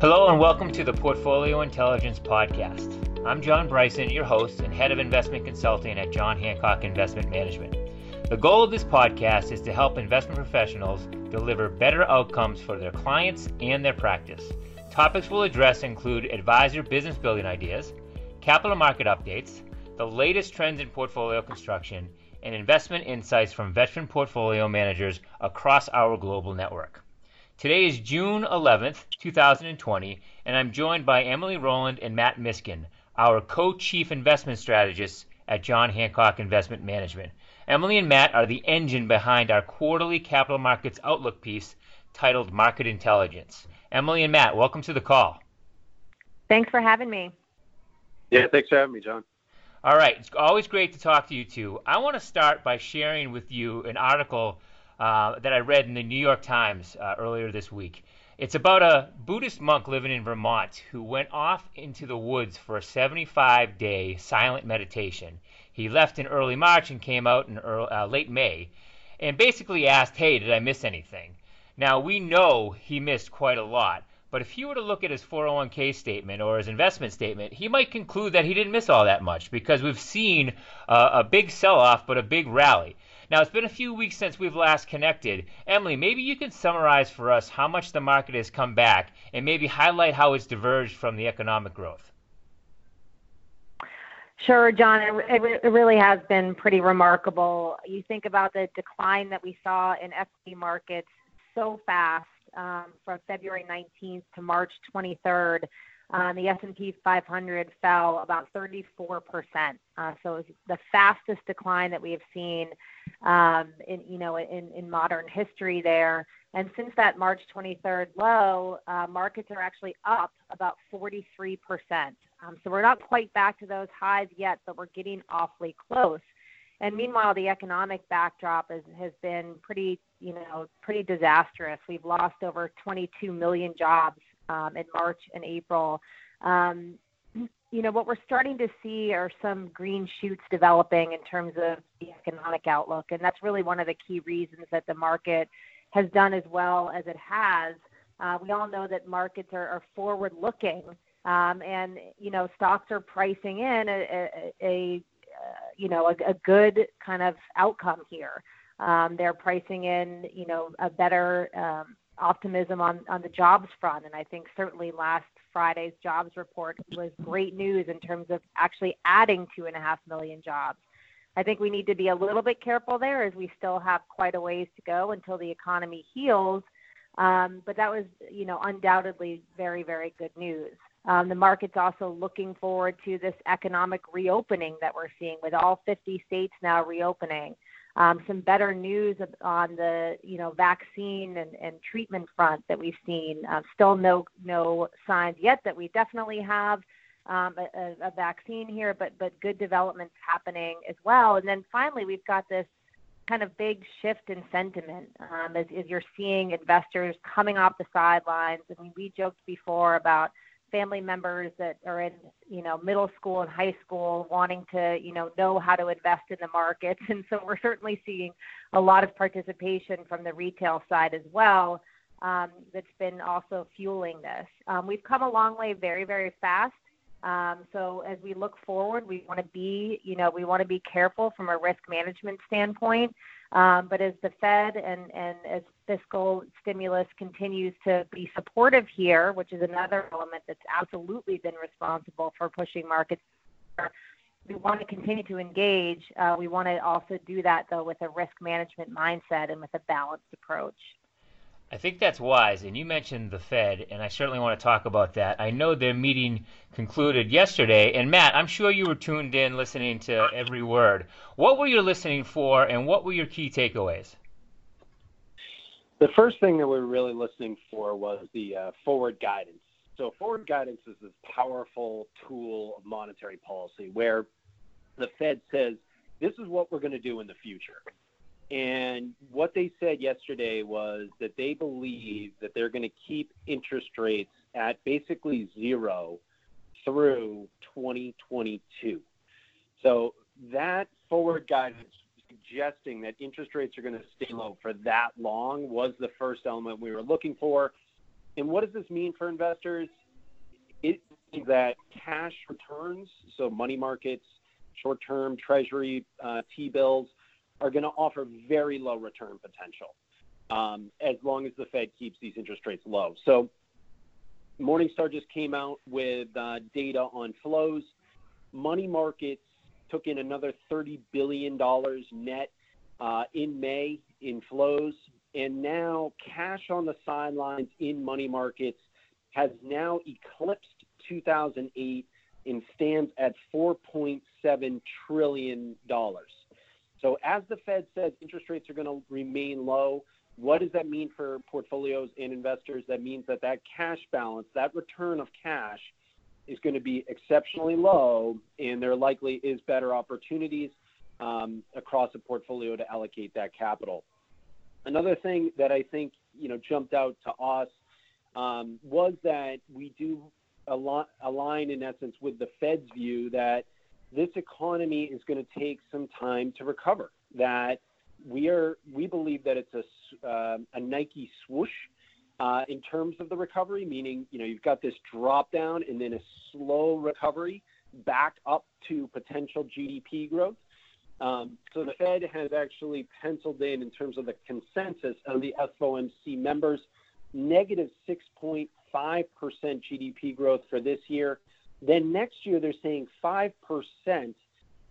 Hello and welcome to the Portfolio Intelligence Podcast. I'm John Bryson, your host and head of investment consulting at John Hancock Investment Management. The goal of this podcast is to help investment professionals deliver better outcomes for their clients and their practice. Topics we'll address include advisor business building ideas, capital market updates, the latest trends in portfolio construction, and investment insights from veteran portfolio managers across our global network. Today is June 11th, 2020, and I'm joined by Emily Roland and Matt Miskin, our co chief investment strategists at John Hancock Investment Management. Emily and Matt are the engine behind our quarterly capital markets outlook piece titled Market Intelligence. Emily and Matt, welcome to the call. Thanks for having me. Yeah, thanks for having me, John. All right, it's always great to talk to you two. I want to start by sharing with you an article uh, that I read in the New York Times uh, earlier this week. It's about a Buddhist monk living in Vermont who went off into the woods for a 75 day silent meditation. He left in early March and came out in early, uh, late May and basically asked, Hey, did I miss anything? Now, we know he missed quite a lot, but if he were to look at his 401k statement or his investment statement, he might conclude that he didn't miss all that much because we've seen uh, a big sell off, but a big rally. Now, it's been a few weeks since we've last connected. Emily, maybe you can summarize for us how much the market has come back and maybe highlight how it's diverged from the economic growth. Sure, John. It, it, really has been pretty remarkable. You think about the decline that we saw in equity markets so fast um, from February 19th to March 23rd, um, the S&P 500 fell about 34 percent. Uh, so it was the fastest decline that we have seen, um, in you know, in, in modern history there. And since that March 23rd low, uh, markets are actually up about 43 percent. Um, so we're not quite back to those highs yet, but we're getting awfully close. And meanwhile, the economic backdrop is, has been pretty, you know, pretty disastrous. We've lost over 22 million jobs um, in March and April. Um, you know, what we're starting to see are some green shoots developing in terms of the economic outlook, and that's really one of the key reasons that the market has done as well as it has. Uh, we all know that markets are, are forward-looking, um, and you know, stocks are pricing in a, a, a uh, you know, a, a good kind of outcome here. Um, they're pricing in, you know, a better um, optimism on, on the jobs front. And I think certainly last Friday's jobs report was great news in terms of actually adding two and a half million jobs. I think we need to be a little bit careful there as we still have quite a ways to go until the economy heals. Um, but that was, you know, undoubtedly very, very good news. Um, the market's also looking forward to this economic reopening that we're seeing with all 50 states now reopening. Um, some better news on the you know vaccine and, and treatment front that we've seen. Uh, still no no signs yet that we definitely have um, a, a, vaccine here, but but good developments happening as well. And then finally, we've got this kind of big shift in sentiment um, as, as you're seeing investors coming off the sidelines. I mean, we joked before about family members that are in you know middle school and high school wanting to you know know how to invest in the markets. And so we're certainly seeing a lot of participation from the retail side as well um, that's been also fueling this. Um, we've come a long way very very fast um, so as we look forward we want to be you know we want to be careful from a risk management standpoint um, but as the Fed and, and as fiscal stimulus continues to be supportive here, which is another element that's absolutely been responsible for pushing markets, we want to continue to engage. Uh, we want to also do that, though, with a risk management mindset and with a balanced approach. I think that's wise. And you mentioned the Fed, and I certainly want to talk about that. I know their meeting concluded yesterday. And Matt, I'm sure you were tuned in listening to every word. What were you listening for, and what were your key takeaways? The first thing that we were really listening for was the uh, forward guidance. So, forward guidance is this powerful tool of monetary policy where the Fed says, this is what we're going to do in the future. And what they said yesterday was that they believe that they're going to keep interest rates at basically zero through 2022. So that forward guidance suggesting that interest rates are going to stay low for that long was the first element we were looking for. And what does this mean for investors? It means that cash returns, so money markets, short-term treasury, uh, T-bills, are going to offer very low return potential um, as long as the Fed keeps these interest rates low. So Morningstar just came out with uh, data on flows. Money markets took in another $30 billion net uh, in May in flows. And now cash on the sidelines in money markets has now eclipsed 2008 and stands at $4.7 trillion. So as the Fed says interest rates are going to remain low, what does that mean for portfolios and investors? That means that that cash balance, that return of cash, is going to be exceptionally low, and there likely is better opportunities um, across a portfolio to allocate that capital. Another thing that I think you know jumped out to us um, was that we do align in essence with the Fed's view that this economy is going to take some time to recover. That we are we believe that it's a uh, a Nike swoosh uh, in terms of the recovery, meaning you know you've got this drop down and then a slow recovery back up to potential GDP growth. Um, so the Fed has actually penciled in, in terms of the consensus of the FOMC members, negative 6.5% GDP growth for this year. Then next year they're saying 5%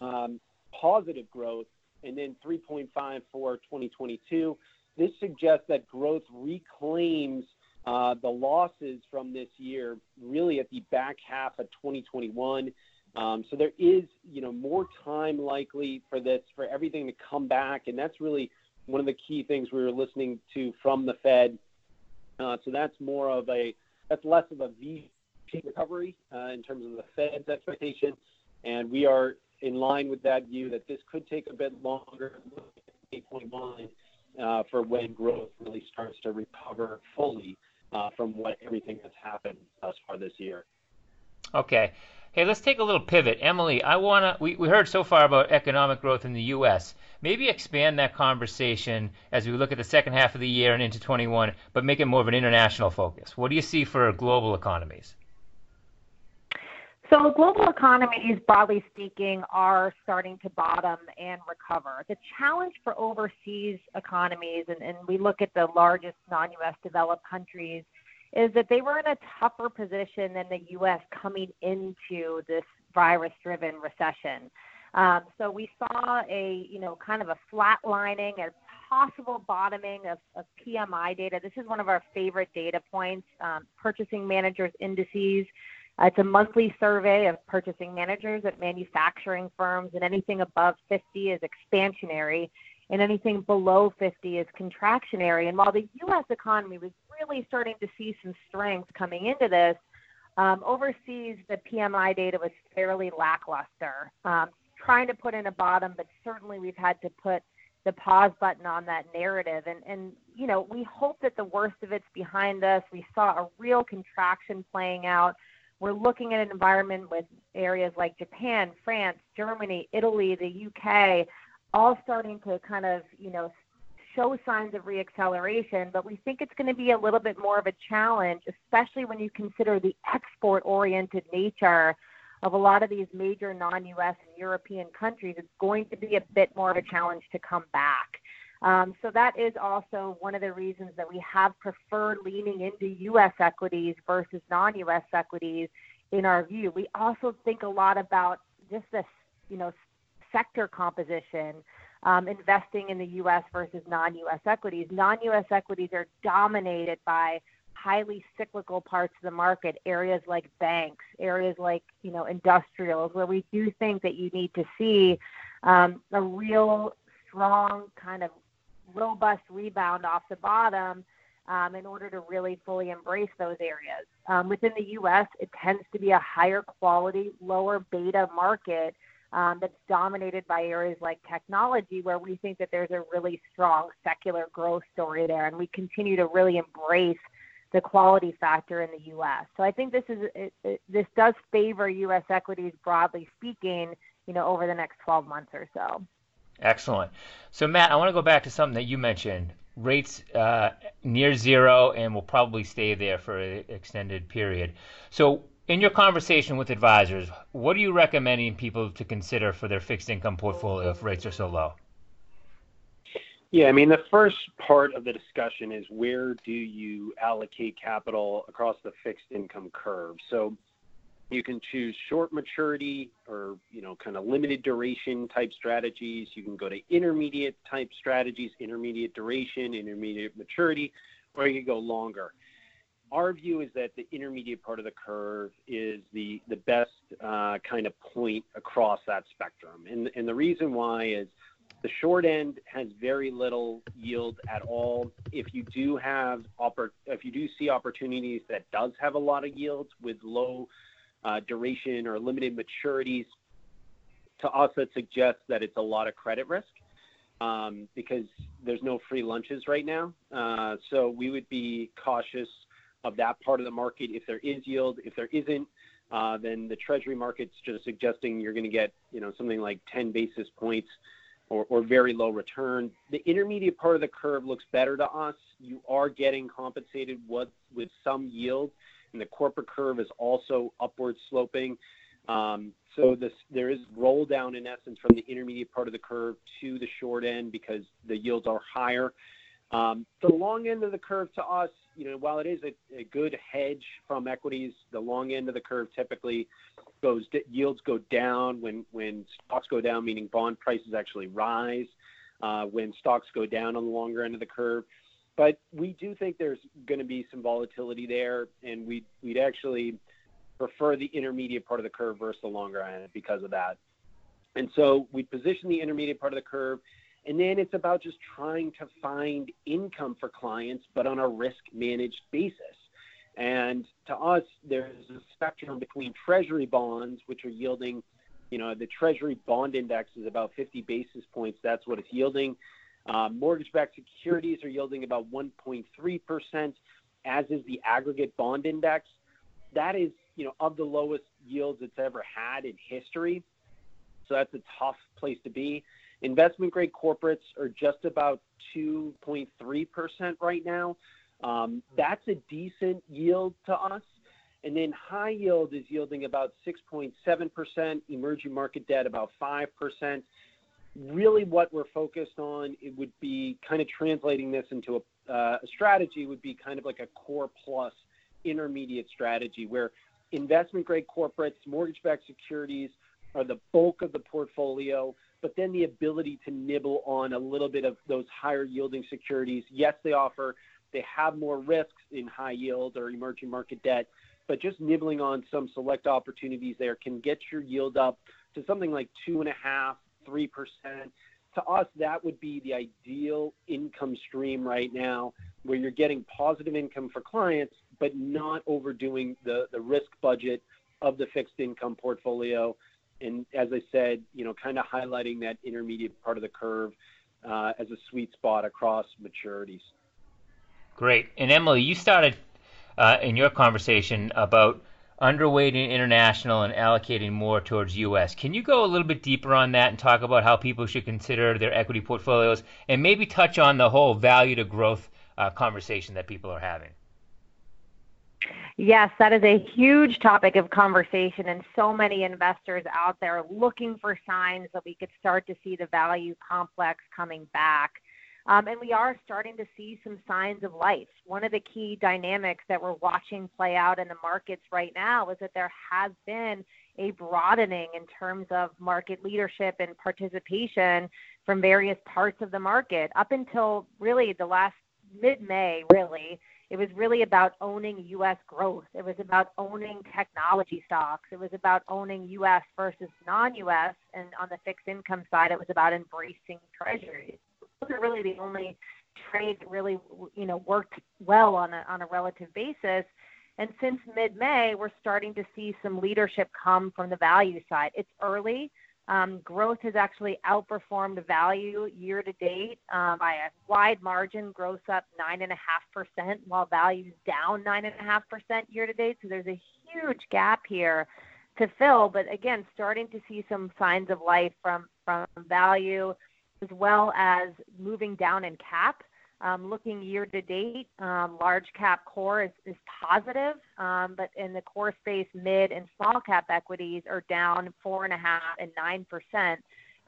um, positive growth and then 3.5 for 2022. This suggests that growth reclaims uh, the losses from this year really at the back half of 2021. Um, so there is, you know, more time likely for this, for everything to come back, and that's really one of the key things we were listening to from the Fed. Uh, so that's more of a, that's less of a V recovery uh, in terms of the Fed's expectation, and we are in line with that view that this could take a bit longer, 8.1, uh, for when growth really starts to recover fully uh, from what everything that's happened thus far this year. Okay. Hey, let's take a little pivot. Emily, I want to, we, we heard so far about economic growth in the U.S. Maybe expand that conversation as we look at the second half of the year and into 21, but make it more of an international focus. What do you see for global economies? So global economies, broadly speaking, are starting to bottom and recover. The challenge for overseas economies, and, and we look at the largest non-U.S. developed countries, is that they were in a tougher position than the U.S. coming into this virus-driven recession. Um, so we saw a, you know, kind of a flatlining, a possible bottoming of, of PMI data. This is one of our favorite data points, um, purchasing managers indices. Uh, it's a monthly survey of purchasing managers at manufacturing firms, and anything above 50 is expansionary, and anything below 50 is contractionary. And while the U.S. economy was really starting to see some strength coming into this, um, overseas the PMI data was fairly lackluster. Um, trying to put in a bottom, but certainly we've had to put the pause button on that narrative. And, and you know, we hope that the worst of it's behind us. We saw a real contraction playing out we're looking at an environment with areas like Japan, France, Germany, Italy, the UK, all starting to kind of, you know, show signs of reacceleration, but we think it's going to be a little bit more of a challenge, especially when you consider the export oriented nature of a lot of these major non US and European countries. It's going to be a bit more of a challenge to come back. Um, so that is also one of the reasons that we have preferred leaning into U.S. equities versus non-U.S. equities in our view. We also think a lot about just this, you know, sector composition, um, investing in the U.S. versus non-U.S. equities. Non-U.S. equities are dominated by highly cyclical parts of the market, areas like banks, areas like you know industrials, where we do think that you need to see um, a real strong kind of robust rebound off the bottom um, in order to really fully embrace those areas. Um, within the U.S., it tends to be a higher quality, lower beta market um, that's dominated by areas like technology, where we think that there's a really strong secular growth story there, and we continue to really embrace the quality factor in the U.S. So I think this is it, it, this does favor U.S. equities broadly speaking, you know, over the next 12 months or so. Excellent. So, Matt, I want to go back to something that you mentioned. rates uh, near zero and will probably stay there for an extended period. So, in your conversation with advisors, what are you recommending people to consider for their fixed income portfolio if rates are so low? Yeah, I mean, the first part of the discussion is where do you allocate capital across the fixed income curve? So you can choose short maturity or, you know, kind of limited duration type strategies. You can go to intermediate type strategies, intermediate duration, intermediate maturity, or you can go longer. Our view is that the intermediate part of the curve is the the best uh, kind of point across that spectrum, and and the reason why is the short end has very little yield at all. If you do have oppor- if you do see opportunities that does have a lot of yields with low uh, duration or limited maturities, to us that suggests that it's a lot of credit risk um, because there's no free lunches right now. Uh, so we would be cautious of that part of the market. If there is yield, if there isn't, uh, then the treasury market's just suggesting you're going to get, you know, something like 10 basis points or, or very low return. The intermediate part of the curve looks better to us. You are getting compensated with, with some yield, and the corporate curve is also upward sloping. Um, so this, there is roll down in essence from the intermediate part of the curve to the short end because the yields are higher. Um, the long end of the curve to us, you know, while it is a, a good hedge from equities, the long end of the curve typically goes yields go down when when stocks go down, meaning bond prices actually rise uh, when stocks go down on the longer end of the curve. But we do think there's going to be some volatility there, and we we'd actually prefer the intermediate part of the curve versus the longer end because of that. And so we position the intermediate part of the curve and then it's about just trying to find income for clients, but on a risk managed basis. And to us, there's a spectrum between treasury bonds, which are yielding, you know, the treasury bond index is about 50 basis points. That's what it's yielding. Uh, mortgage backed securities are yielding about 1.3%, as is the aggregate bond index. That is, you know, of the lowest yields it's ever had in history. So that's a tough place to be. Investment grade corporates are just about 2.3% right now. Um, that's a decent yield to us. And then high yield is yielding about 6.7%, emerging market debt about 5%. Really, what we're focused on, it would be kind of translating this into a, uh, a strategy, would be kind of like a core plus intermediate strategy where investment grade corporates, mortgage backed securities are the bulk of the portfolio but then the ability to nibble on a little bit of those higher yielding securities. Yes, they offer, they have more risks in high yield or emerging market debt, but just nibbling on some select opportunities there can get your yield up to something like two and a half, three percent. To us, that would be the ideal income stream right now, where you're getting positive income for clients, but not overdoing the, the risk budget of the fixed income portfolio and as I said, you know, kind of highlighting that intermediate part of the curve uh, as a sweet spot across maturities. Great. And Emily, you started uh, in your conversation about underweight in international and allocating more towards U.S. Can you go a little bit deeper on that and talk about how people should consider their equity portfolios and maybe touch on the whole value to growth uh, conversation that people are having? Yes, that is a huge topic of conversation, and so many investors out there looking for signs that we could start to see the value complex coming back. Um, and we are starting to see some signs of life. One of the key dynamics that we're watching play out in the markets right now is that there has been a broadening in terms of market leadership and participation from various parts of the market up until really the last mid May, really it was really about owning U.S. growth. It was about owning technology stocks. It was about owning U.S. versus non-U.S. And on the fixed income side, it was about embracing treasuries. Those are really the only trades that really, you know, worked well on a, on a relative basis. And since mid-May, we're starting to see some leadership come from the value side. It's early. Um, growth has actually outperformed value year to date um, by a wide margin. Growth up 9.5%, while value is down 9.5% year to date. So there's a huge gap here to fill. But again, starting to see some signs of life from, from value as well as moving down in cap. Um, looking year to date, um, large cap core is, is positive, um, but in the core space, mid and small cap equities are down four and a half and nine percent,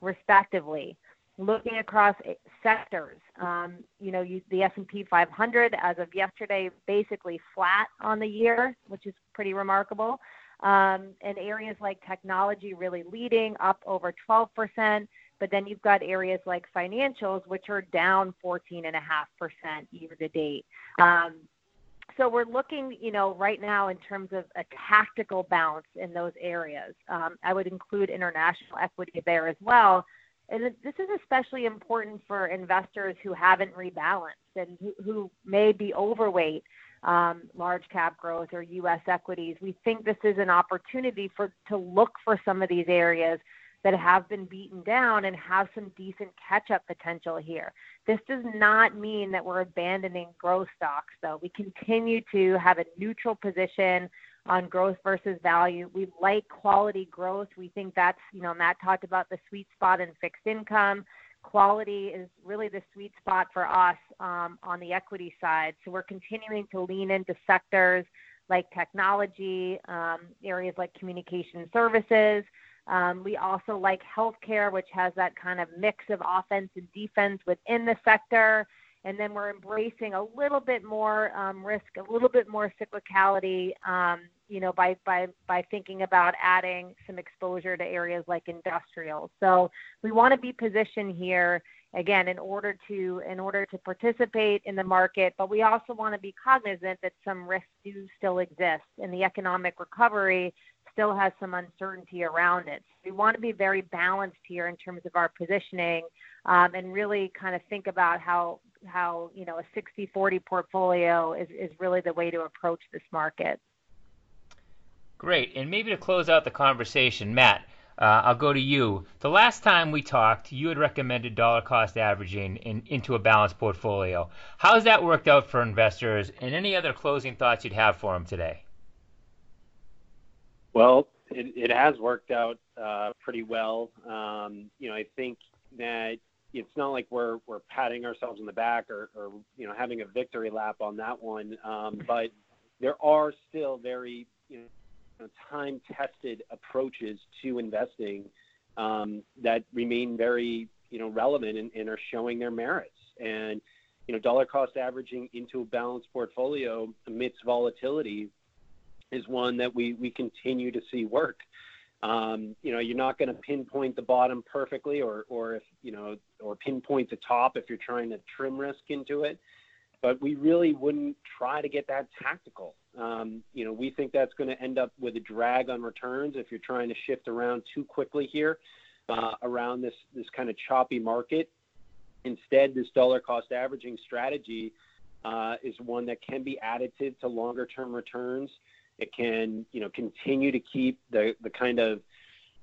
respectively. Looking across sectors, um, you know, you, the S&P 500 as of yesterday basically flat on the year, which is pretty remarkable. Um, and areas like technology really leading, up over 12 percent but then you've got areas like financials, which are down 14.5% year to date. Um, so we're looking, you know, right now in terms of a tactical bounce in those areas. Um, I would include international equity there as well. And this is especially important for investors who haven't rebalanced and who, who may be overweight um, large cap growth or U.S. equities. We think this is an opportunity for to look for some of these areas that have been beaten down and have some decent catch up potential here. This does not mean that we're abandoning growth stocks, though. We continue to have a neutral position on growth versus value. We like quality growth. We think that's, you know, Matt talked about the sweet spot in fixed income. Quality is really the sweet spot for us um, on the equity side. So we're continuing to lean into sectors like technology, um, areas like communication services, um, we also like healthcare, which has that kind of mix of offense and defense within the sector. And then we're embracing a little bit more um, risk, a little bit more cyclicality, um, you know, by, by, by thinking about adding some exposure to areas like industrial. So we want to be positioned here again in order to in order to participate in the market but we also want to be cognizant that some risks do still exist in the economic recovery still has some uncertainty around it. We want to be very balanced here in terms of our positioning um, and really kind of think about how how you know a 60-40 portfolio is, is really the way to approach this market. Great. And maybe to close out the conversation, Matt, uh, I'll go to you. The last time we talked, you had recommended dollar cost averaging in, into a balanced portfolio. How has that worked out for investors? And any other closing thoughts you'd have for them today? Well, it, it has worked out uh, pretty well. Um, you know, I think that it's not like we're we're patting ourselves on the back or, or you know having a victory lap on that one, um, but there are still very you know time tested approaches to investing um, that remain very you know relevant and, and are showing their merits. And you know, dollar cost averaging into a balanced portfolio amidst volatility is one that we, we continue to see work. Um, you know, you're not going to pinpoint the bottom perfectly or, or if, you know, or pinpoint the top if you're trying to trim risk into it. But we really wouldn't try to get that tactical. Um, you know, we think that's going to end up with a drag on returns if you're trying to shift around too quickly here uh, around this, this kind of choppy market. Instead, this dollar cost averaging strategy uh, is one that can be additive to longer term returns. It can, you know, continue to keep the, the kind of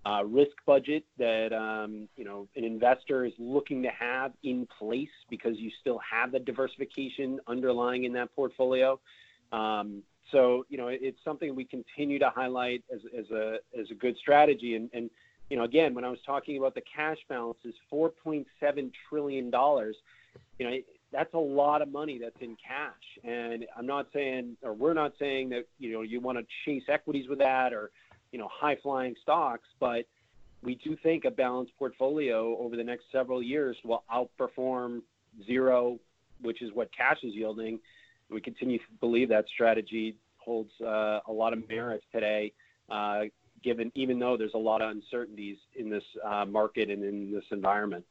uh, risk budget that um, you know an investor is looking to have in place because you still have the diversification underlying in that portfolio. Um, so you know it's something we continue to highlight as, as a as a good strategy. And, and you know again when I was talking about the cash balances, 4.7 trillion dollars. You know that's a lot of money that's in cash. And I'm not saying, or we're not saying that, you know, you want to chase equities with that or, you know, high flying stocks, but we do think a balanced portfolio over the next several years will outperform zero, which is what cash is yielding. We continue to believe that strategy holds uh, a lot of merits today, uh, given even though there's a lot of uncertainties in this uh, market and in this environment.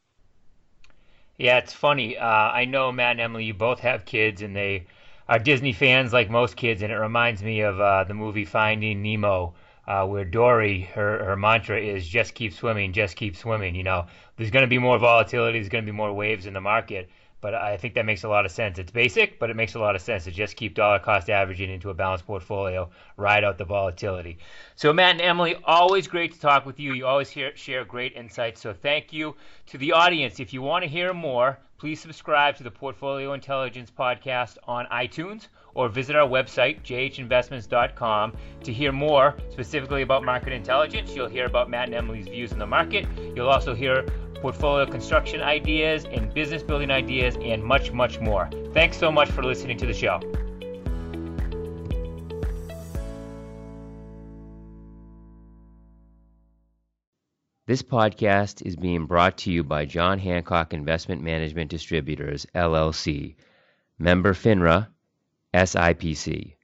Yeah, it's funny. Uh, I know Matt and Emily, you both have kids, and they are Disney fans like most kids, and it reminds me of uh, the movie Finding Nemo, uh, where Dory, her her mantra is just keep swimming, just keep swimming. You know, there's going to be more volatility, there's going to be more waves in the market, but I think that makes a lot of sense. It's basic, but it makes a lot of sense to just keep dollar cost averaging into a balanced portfolio, ride out the volatility. So, Matt and Emily, always great to talk with you. You always hear, share great insights. So, thank you to the audience. If you want to hear more, please subscribe to the Portfolio Intelligence podcast on iTunes or visit our website, jhinvestments.com, to hear more specifically about market intelligence. You'll hear about Matt and Emily's views in the market. You'll also hear portfolio construction ideas, and business building ideas, and much, much more. Thanks so much for listening to the show. This podcast is being brought to you by John Hancock Investment Management Distributors, LLC, member FINRA, SIPC.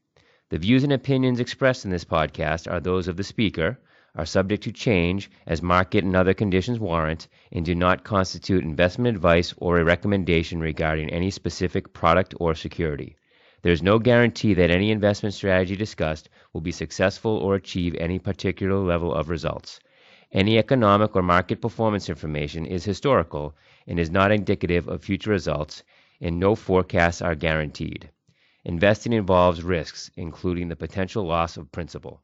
The views and opinions expressed in this podcast are those of the speaker, are subject to change as market and other conditions warrant, and do not constitute investment advice or a recommendation regarding any specific product or security. There is no guarantee that any investment strategy discussed will be successful or achieve any particular level of results. Any economic or market performance information is historical and is not indicative of future results, and no forecasts are guaranteed. Investing involves risks, including the potential loss of principal.